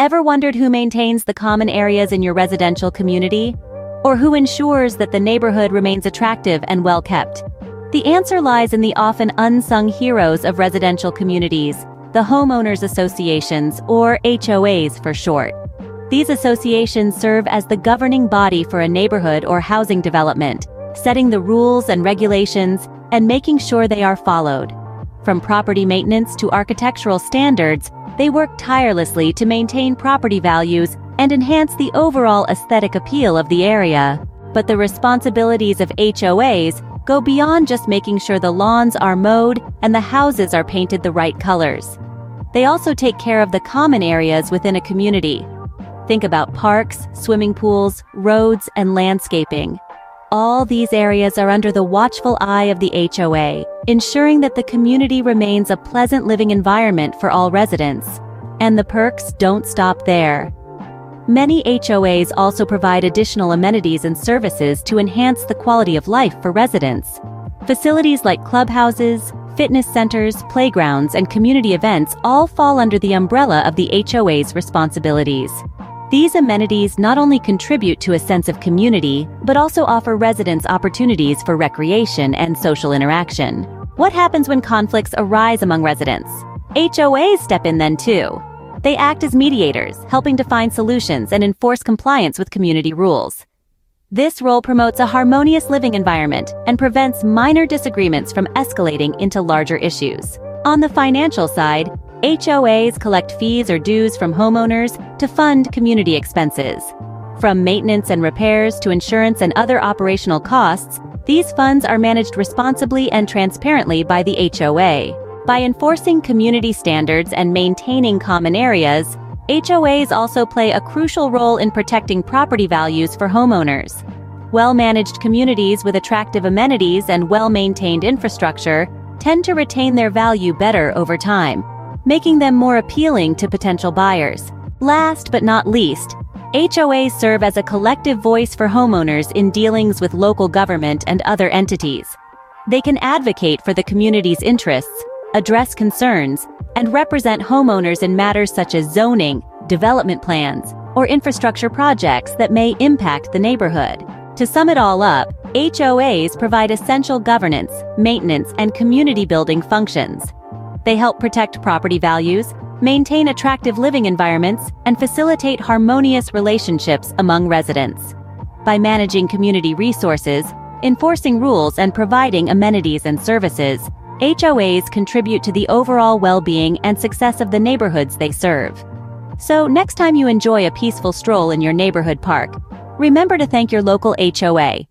Ever wondered who maintains the common areas in your residential community? Or who ensures that the neighborhood remains attractive and well kept? The answer lies in the often unsung heroes of residential communities, the homeowners associations, or HOAs for short. These associations serve as the governing body for a neighborhood or housing development, setting the rules and regulations and making sure they are followed. From property maintenance to architectural standards, they work tirelessly to maintain property values and enhance the overall aesthetic appeal of the area. But the responsibilities of HOAs go beyond just making sure the lawns are mowed and the houses are painted the right colors. They also take care of the common areas within a community. Think about parks, swimming pools, roads, and landscaping. All these areas are under the watchful eye of the HOA, ensuring that the community remains a pleasant living environment for all residents. And the perks don't stop there. Many HOAs also provide additional amenities and services to enhance the quality of life for residents. Facilities like clubhouses, fitness centers, playgrounds, and community events all fall under the umbrella of the HOA's responsibilities. These amenities not only contribute to a sense of community, but also offer residents opportunities for recreation and social interaction. What happens when conflicts arise among residents? HOAs step in then too. They act as mediators, helping to find solutions and enforce compliance with community rules. This role promotes a harmonious living environment and prevents minor disagreements from escalating into larger issues. On the financial side, HOAs collect fees or dues from homeowners to fund community expenses. From maintenance and repairs to insurance and other operational costs, these funds are managed responsibly and transparently by the HOA. By enforcing community standards and maintaining common areas, HOAs also play a crucial role in protecting property values for homeowners. Well-managed communities with attractive amenities and well-maintained infrastructure tend to retain their value better over time, making them more appealing to potential buyers. Last but not least, HOAs serve as a collective voice for homeowners in dealings with local government and other entities. They can advocate for the community's interests, address concerns, and represent homeowners in matters such as zoning, development plans, or infrastructure projects that may impact the neighborhood. To sum it all up, HOAs provide essential governance, maintenance, and community building functions. They help protect property values, maintain attractive living environments, and facilitate harmonious relationships among residents. By managing community resources, enforcing rules and providing amenities and services, HOAs contribute to the overall well-being and success of the neighborhoods they serve. So next time you enjoy a peaceful stroll in your neighborhood park, remember to thank your local HOA